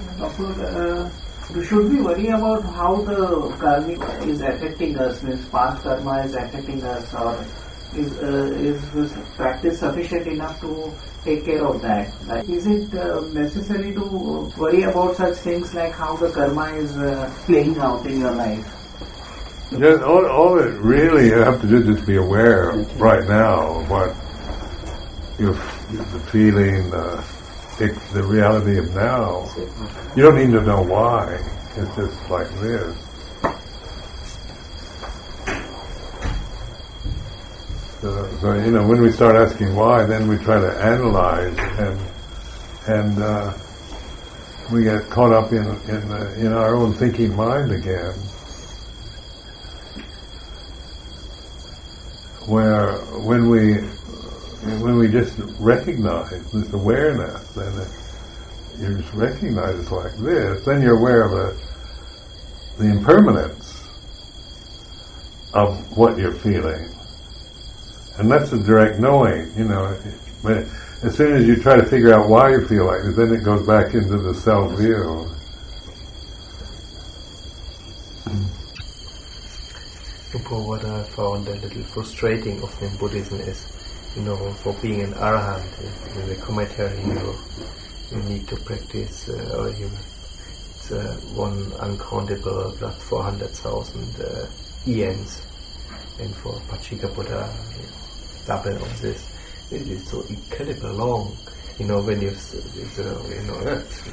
uh, should we worry about how the karma is affecting us, means past karma is affecting us, or is, uh, is this practice sufficient enough to take care of that? Like, is it uh, necessary to worry about such things like how the karma is uh, playing out in your life? Just, all, all it really you have to do is just be aware right now of what you're, the feeling, uh, it's the reality of now. You don't need to know why. It's just like this. So, so, you know, when we start asking why, then we try to analyze and and uh, we get caught up in in, uh, in our own thinking mind again. Where when we when we just recognize this awareness and you just recognize it's like this, then you're aware of the, the impermanence of what you're feeling. And that's a direct knowing, you know. But As soon as you try to figure out why you feel like this, then it goes back into the self view. what I found a little frustrating of in Buddhism is you know, for being an arahant, in the commentary, you, know, you need to practice, uh, or you, it's uh, one uncountable, like 400,000 uh, eons, and for Pacceka Buddha, double of this. It is so incredibly long. You know, when you, it's, uh, you know,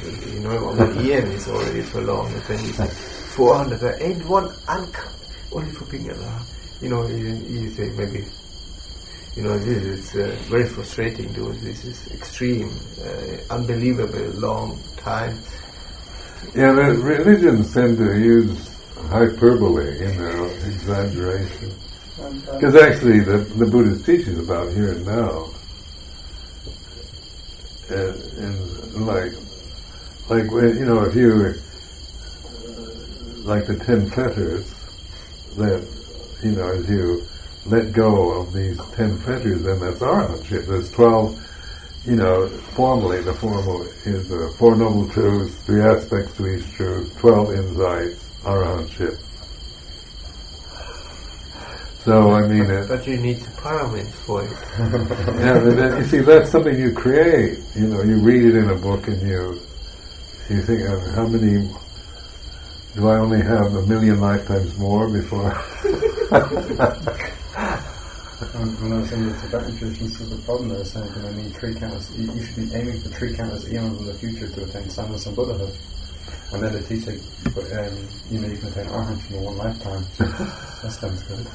you know, on eon is already so long, and then say 400, and one uncountable, only for being a You know, you, you say maybe you know, this is uh, very frustrating because this is extreme, uh, unbelievable long time. Yeah, the religions tend to use hyperbole, you know, exaggeration. Because actually the, the Buddhist teachings about here and now. And, and like, like when, you know, if you, like the ten fetters, that, you know, as you let go of these ten fetters, then that's arahantship. There's twelve, you know, formally the formal is the Four Noble Truths, three aspects to each truth, twelve insights, arahantship. So I mean, it, but you need parami for it. yeah, but then, you see, that's something you create. You know, you read it in a book, and you you think, uh, how many do I only have a million lifetimes more before? when I was in the Tibetan tradition, this is the problem there, saying you know, need three countless, you, you, should be aiming for three countless eons in the future to attain sannyas and Buddhahood. And then the teacher, um, you know, you can attain arhant in one lifetime. that sounds good.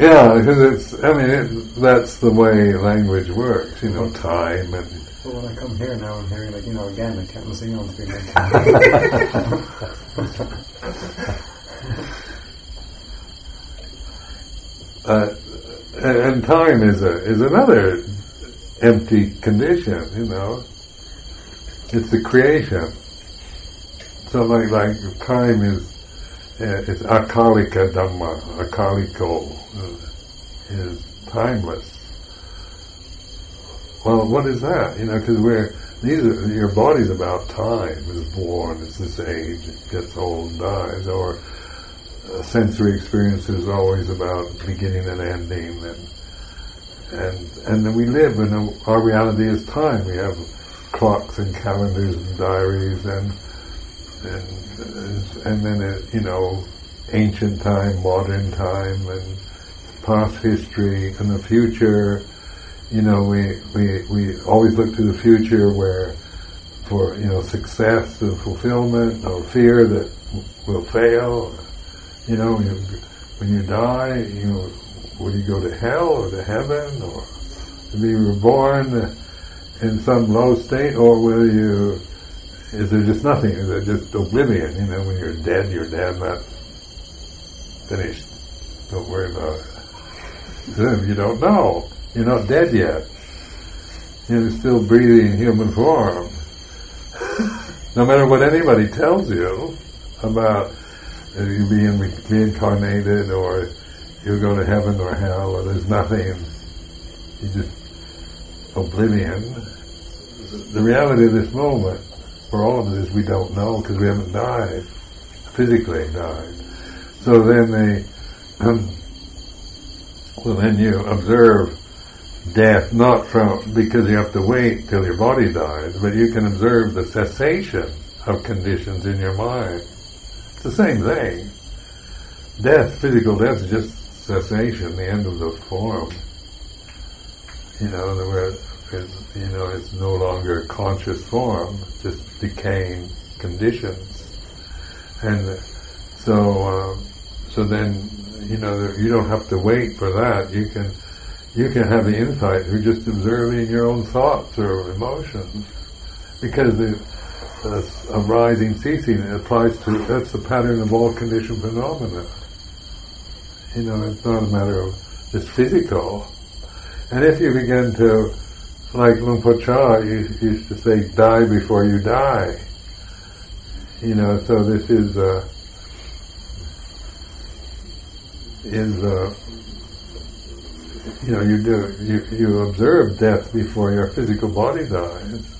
yeah, because it's, I mean, it, that's the way language works, you know, time and... But when I come here now, I'm hearing, like, you know, again, the countless eons being mentioned. Uh, and time is a is another empty condition. You know, it's the creation. So like like time is uh, it's akalika dhamma, akaliko uh, is timeless. Well, what is that? You know, because we're these are your body's about time. Is born, it's this age, it gets old, dies, or Uh, sensory experience is always about beginning and ending, and and and then we live, and our reality is time. We have clocks and calendars and diaries, and and uh, and then it, you know, ancient time, modern time, and past history and the future. You know, we we we always look to the future where for you know success and fulfillment or fear that will fail you know, you, when you die, you know, will you go to hell or to heaven or be reborn in some low state or will you, is there just nothing? Is there just oblivion? You know, when you're dead, you're dead, not finished. Don't worry about it. You don't know. You're not dead yet. You're still breathing human form. no matter what anybody tells you about you being reincarnated or you'll go to heaven or hell or there's nothing. You just oblivion. the reality of this moment for all of us is we don't know because we haven't died, physically died. So then they, um, well then you observe death not from, because you have to wait till your body dies, but you can observe the cessation of conditions in your mind. It's the same thing. Death, physical death is just cessation, the end of the form. You know, the is, you know, it's no longer conscious form, just decaying conditions. And so, um, so then, you know, you don't have to wait for that. You can, you can have the insight through just observing your own thoughts or emotions. Because the, the arising, ceasing it applies to, that's the pattern of all conditioned phenomena. You know, it's not a matter of just physical. And if you begin to, like Luang Por Chah used to say, die before you die. You know, so this is, uh, is, uh, you know, you do, you, you observe death before your physical body dies.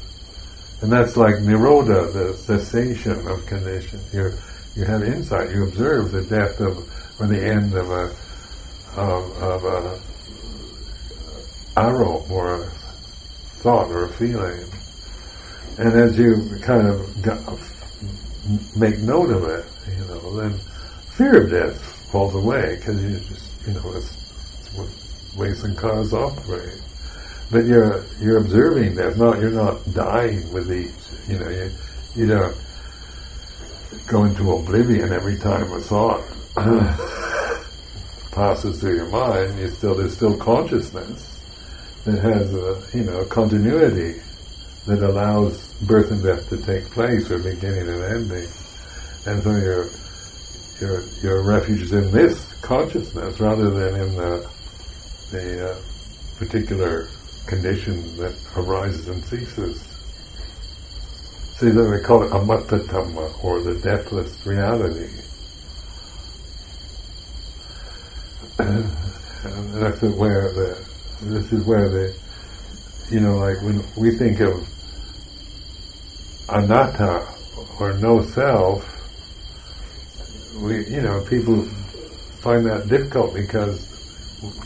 And that's like nirodha, the cessation of condition. You, you have insight, you observe the death of, or the end of a, of, of a arrow or a thought or a feeling. And as you kind of make note of it, you know, then fear of death falls away because you just, you know, it's, it's what ways and cars operate. But you're you're observing death, not you're not dying with each. You know, you you don't go into oblivion every time a thought passes through your mind. You still there's still consciousness that has a you know continuity that allows birth and death to take place, or beginning and ending. And so your your your refuge is in this consciousness rather than in the the uh, particular condition that arises and ceases. See, then we call it amata dhamma, or the deathless reality. and that's where the this is where the you know like when we think of anatta or no self we you know people find that difficult because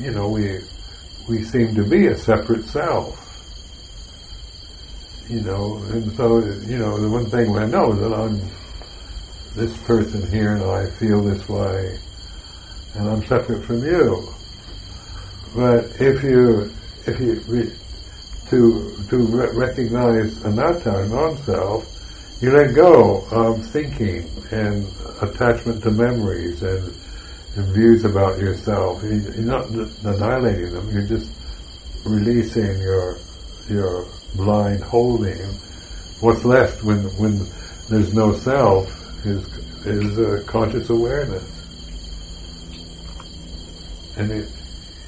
you know we we seem to be a separate self. You know and so you know the one thing I know is that I'm this person here and I feel this way and I'm separate from you. But if you, if you, to, to re- recognize anatta, non-self, you let go of thinking and attachment to memories and, and views about yourself. You, you're not annihilating them, you're just releasing your, your blind holding. What's left when, when there's no self is, is uh, conscious awareness. And it,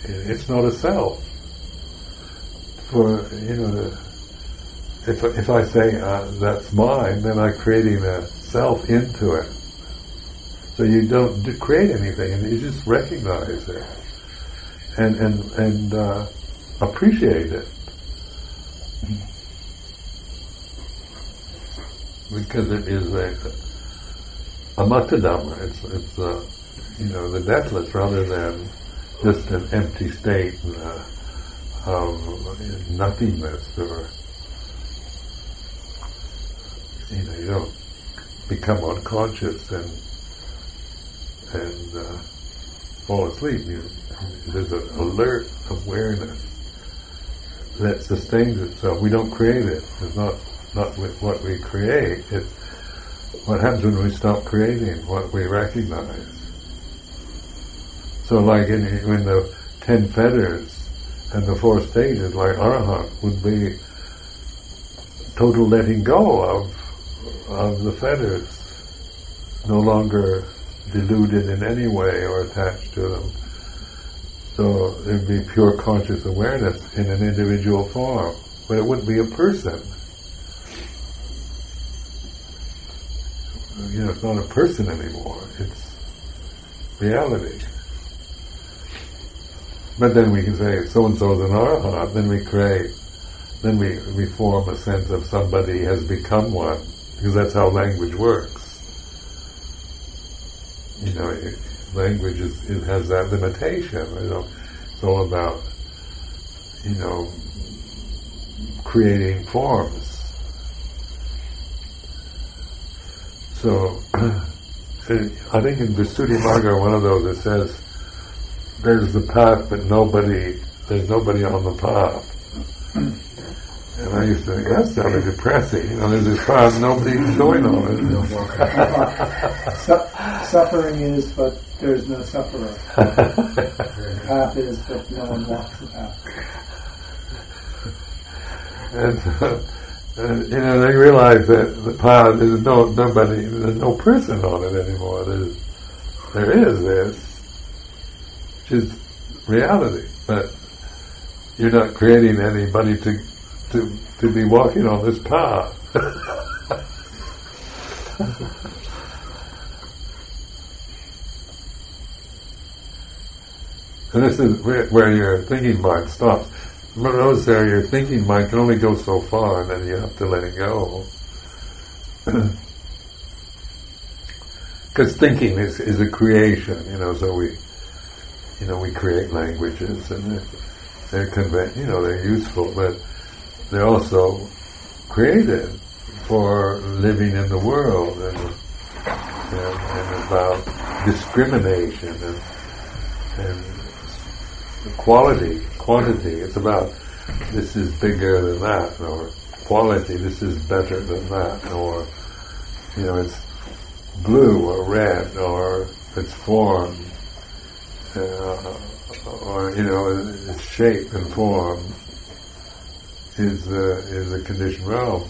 it's not a self. For you know, if if I say uh, that's mine, then I'm creating a self into it. So you don't do create anything, and you just recognize it and and and uh, appreciate it because it is a amata dhamma. It's it's uh, you know the deathless rather than just an empty state uh, of nothingness or you know you don't become unconscious and and uh, fall asleep. You, there's an alert awareness that sustains itself. We don't create it. It's not not with what we create. It's what happens when we stop creating what we recognize? So like in, in the ten fetters and the four stages, like Arahant would be total letting go of of the fetters, no longer deluded in any way or attached to them. So it'd be pure conscious awareness in an individual form, but it wouldn't be a person. You know, it's not a person anymore. It's reality. But then we can say so and so is an arahant. Then we create then we, we form a sense of somebody has become one, because that's how language works. You know, language is, it has that limitation. You know, it's all about, you know, creating forms. So, I think in Visuddhimagga, one of those, it says, there's the path, but nobody, there's nobody on the path. And I used to think that sounded depressing. You know, there's this path, nobody's going on it. suffering is, but there's no sufferer. the path is, but no one walks the path. And, uh, and you know, they realize that the path, there's no nobody, there's no person on it anymore. There's, there is this, which is reality, but you're not creating anybody to to, to be walking on this path. and this is where, where, your thinking mind stops. Remember, notice there your thinking mind can only go so far and then you have to let it go. Because thinking is, is a creation, you know, so we, you know, we create languages and they're, they're convey, you know, they're useful, but they're also created for living in the world and, and, and about discrimination and, and quality, quantity. It's about this is bigger than that, or quality, this is better than that, or you know, it's blue or red, or its form, uh, or you know, its shape and form is the is the conditioned realm,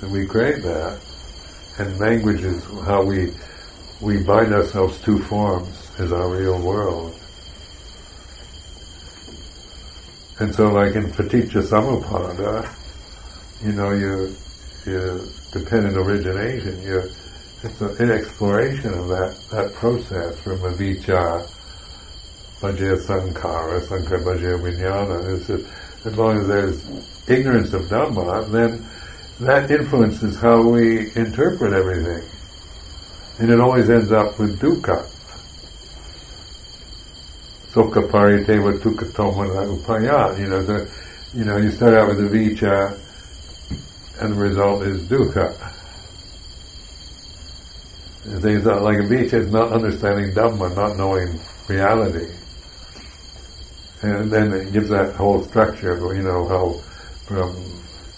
and we create that. And language is how we we bind ourselves to forms as our real world. And so, like in Paticca Samuppada, you know, you you dependent origination. You it's an exploration of that that process from avijja, paccaya sankhara, sankara paccaya vijnana. A, as long as there's ignorance of Dhamma, then that influences how we interpret everything. And it always ends up with dukkha. Sokha parideva dukkha tomana upaya. You know, the, you know, you start out with avijja, and the result is dukkha. Things like avijja is not understanding Dhamma, not knowing reality. And then it gives that whole structure of, you know, how from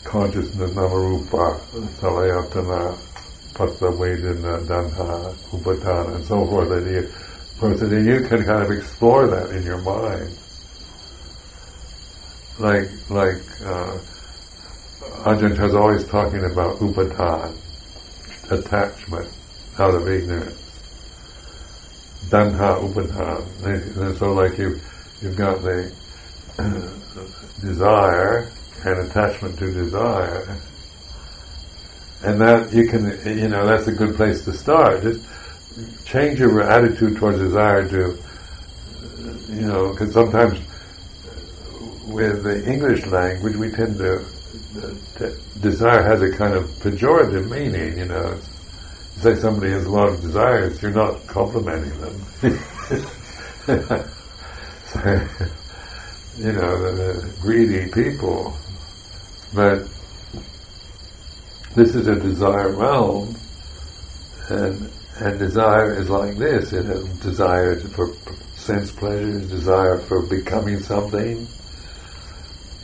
consciousness, namarupa, salayatana, phassa vedana, tanha, upadana, and so forth, and you, forth, and you can kind of explore that in your mind. Like, like, uh, Ajahn is always talking about upadana, attachment out of ignorance. Tanha upadana. And so like you you've got the uh, desire and attachment to desire, and that you can, you know, that's a good place to start. Just change your attitude towards desire to, you know, because sometimes with the English language we tend to, to, desire has a kind of pejorative meaning, you know. say somebody has a lot of desires, you're not complimenting them. you know, the, the greedy people. But this is a desire realm, and and desire is like this: it has desire for sense pleasures, desire for becoming something.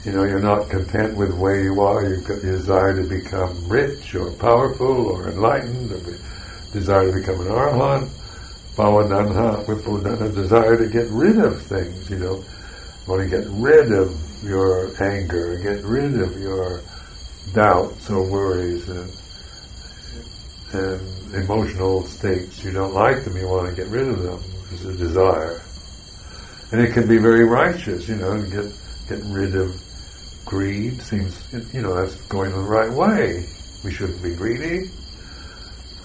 You know, you're not content with where you are. You got desire to become rich or powerful or enlightened, or desire to become an arahant bhavananha, vipodana, desire to get rid of things, you know. want to get rid of your anger, get rid of your doubts or worries and, and emotional states. You don't like them, you want to get rid of them. It's a desire. And it can be very righteous, you know, get, get rid of greed seems, you know, that's going the right way. We shouldn't be greedy.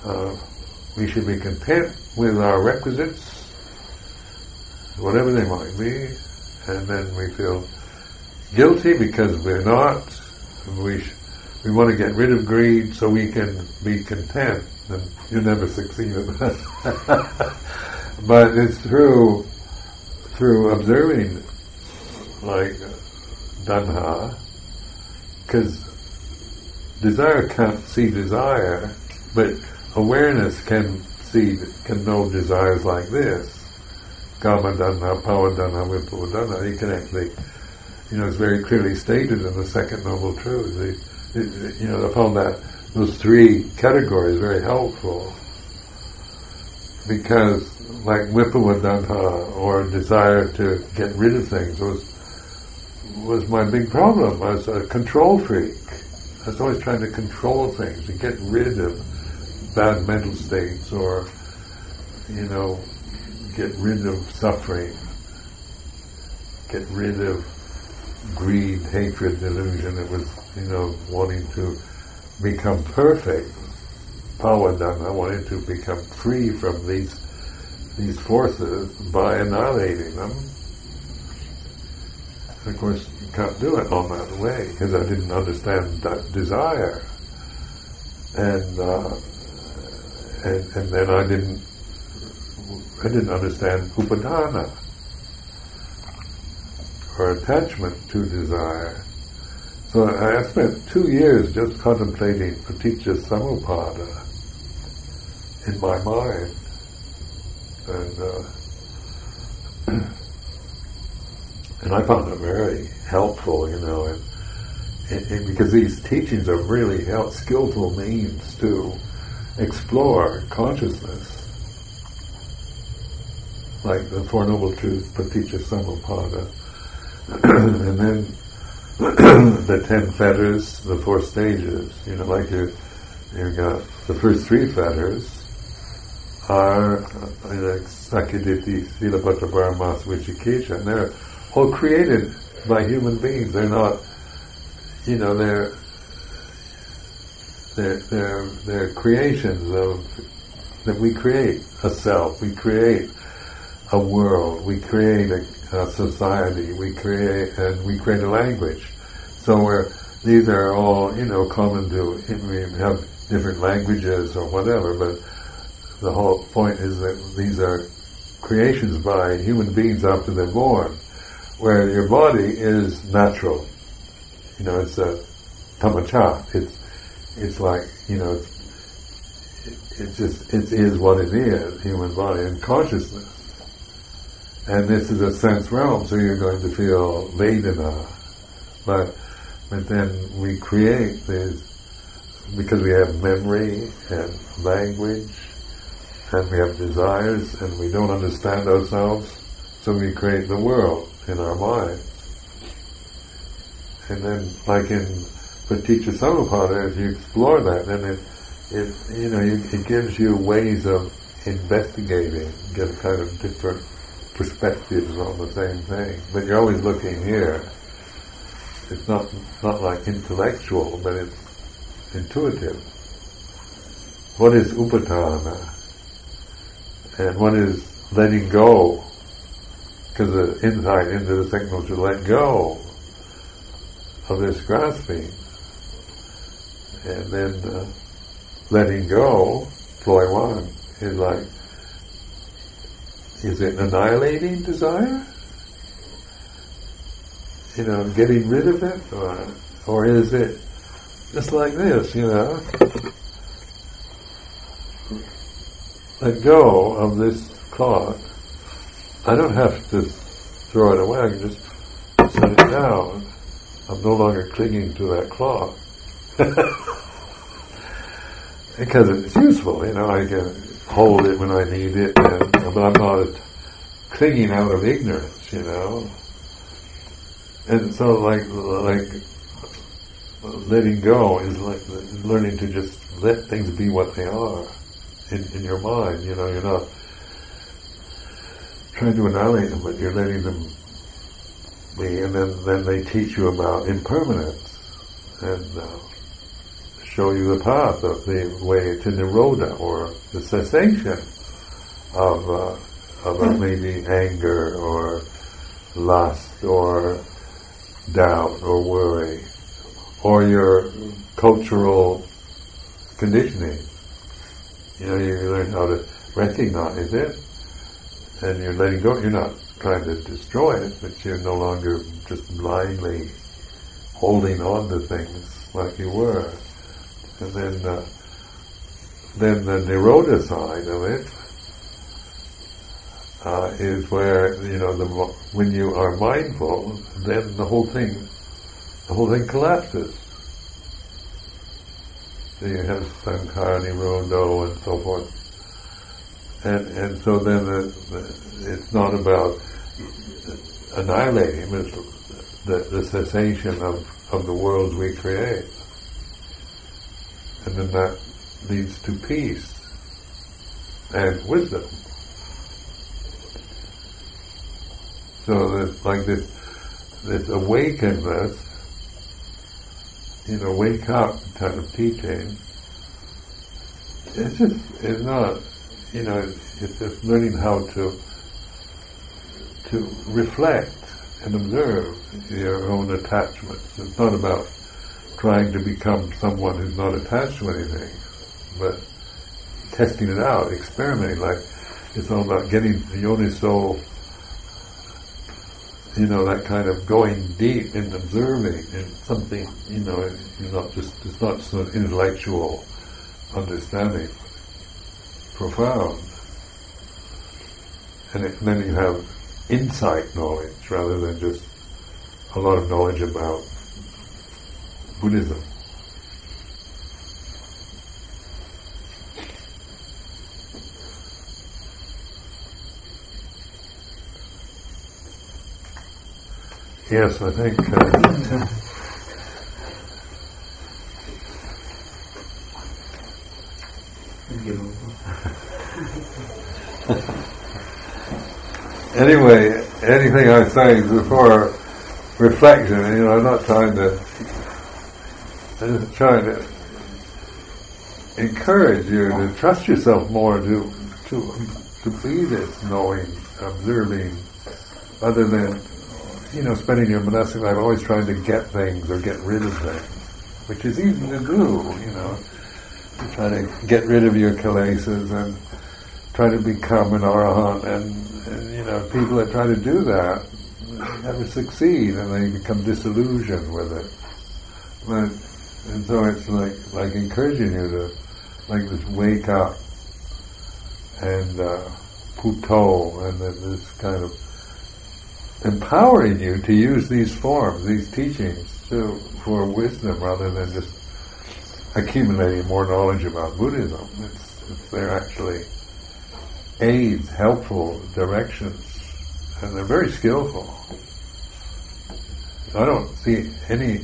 Uh, we should be content with our requisites, whatever they might be, and then we feel guilty because we're not, we sh- we want to get rid of greed so we can be content, and you never succeed at that. but it's through through observing, like tanha, because desire can't see desire, but awareness can see can know desires like this. Kama tanha, bhava tanha, vibhava tanha. You can actually, you know, it's very clearly stated in the second noble truth. The, it, you know, I found that those three categories very helpful because, like vibhava tanha or desire to get rid of things was was my big problem. I was a control freak. I was always trying to control things, to get rid of bad mental states or, you know, get rid of suffering, get rid of greed, hatred, delusion. It was, you know, wanting to become perfect. Power done. I wanted to become free from these these forces by annihilating them. Of course, you can't do it on that way because I didn't understand that desire, and uh, and and then I didn't I didn't understand upadana or attachment to desire. So I spent two years just contemplating paticca samuppada in my mind, and uh, and I found it very helpful, you know, and, and, and because these teachings are really help, skillful means to explore consciousness, like the Four Noble Truths, Paticca Samuppada, and then the ten fetters, the four stages. You know, like you, you got the first three fetters are uh, like Sakkayaditthi, Silabbata and they're all created by human beings. They're not, you know, they're they're they're, creations of that we create a self, we create a world, we create a, a society, we create and we create a language. So these are all you know common to we have different languages or whatever, but the whole point is that these are creations by human beings after they're born, where your body is natural. You know, it's a tamacha. It's it's like you know, it's, it just it is what it is, human body and consciousness. And this is a sense realm, so you're going to feel Vedana. But but then we create this because we have memory and language and we have desires and we don't understand ourselves, so we create the world in our mind. And then, like in Paticca Samuppada, as you explore that, then it, it you know, it gives you ways of investigating, get a kind of different perspectives on the same thing. But you're always looking here. It's not not like intellectual, but it's intuitive. What is upadana? And what is letting go? Because the insight into the signal to let go of this grasping. And then uh, letting go, ploy one, is like, is it annihilating desire? You know, getting rid of it? Or, or is it just like this, you know? Let go of this clock. I don't have to throw it away, I can just set it down. I'm no longer clinging to that clock. because it's useful, you know, I can hold it when I need it, and, but I'm not clinging out of ignorance, you know. And so, like, like letting go is like learning to just let things be what they are in, in your mind. You know, you're not trying to annihilate them, but you're letting them be. And then, then they teach you about impermanence and uh, show you the path of the way to nirodha or the cessation of uh, of maybe anger or lust or doubt or worry or your cultural conditioning. You know, you learn how to recognize it, and you're letting go. You're not trying to destroy it, but you're no longer just blindly holding on to things like you were. And then, uh, then the Nirodha side of it uh, is where you know the when you are mindful, then the whole thing, the whole thing collapses. So you have sankhara nirodho and so forth, and and so then the, the, it's not about annihilating, it's the, the cessation of, of the worlds we create, and then that leads to peace and wisdom. So there's like this, this awakenness, you know, wake up kind of teaching. It's just, it's not, you know, it's just learning how to, to reflect and observe your own attachments. It's not about trying to become someone who's not attached to anything, but testing it out, experimenting. Like it's all about getting the only soul, you know, that kind of going deep and observing and something, you know, you're not just, it's not just an intellectual understanding, profound. And, it, and then you have insight knowledge rather than just a lot of knowledge about Buddhism. Yes, I think. Uh, anyway, anything I say is before reflection. You know, I'm not trying to. Trying to encourage you to trust yourself more to to to be this knowing, observing, other than you know, spending your monastic life always trying to get things or get rid of things, which is easy to do, you know. You try to get rid of your kilesas and try to become an arahant, and, and you know, people that try to do that never succeed, and they become disillusioned with it. But, and so it's like like encouraging you to like just wake up and uh, Buddho and then this kind of empowering you to use these forms, these teachings, to, for wisdom rather than just accumulating more knowledge about Buddhism. It's, it's, they're actually aids, helpful directions, and they're very skillful. I don't see any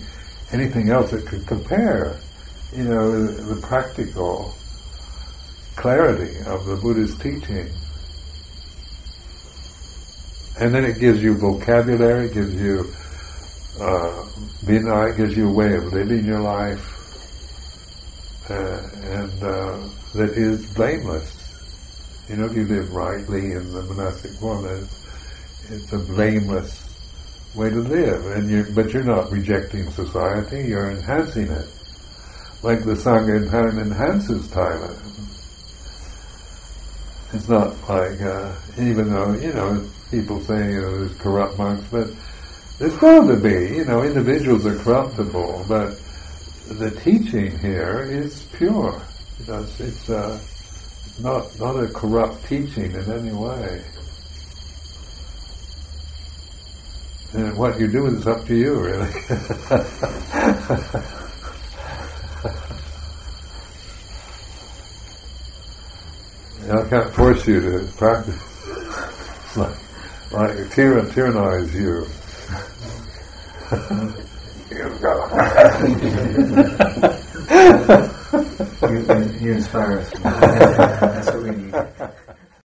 anything else that could compare, you know, the, practical clarity of the Buddha's teaching and then it gives you vocabulary, gives you uh, gives you a way of living your life, uh, and uh, that is blameless. You know, if you live rightly in the monastic form, it's, it's a blameless way to live. And you, but you're not rejecting society; you're enhancing it, like the sangha in Thailand enhances Thailand. It's not like, uh, even though, you know, people say, you know, there's corrupt monks, but there's bound to be, you know, individuals are corruptible, but the teaching here is pure. You know, it's, it's uh, not, not a corrupt teaching in any way. And what you do is up to you, really. I can't force you to practice. like, like tyrann- tyrannize you. you go. you, you inspire us.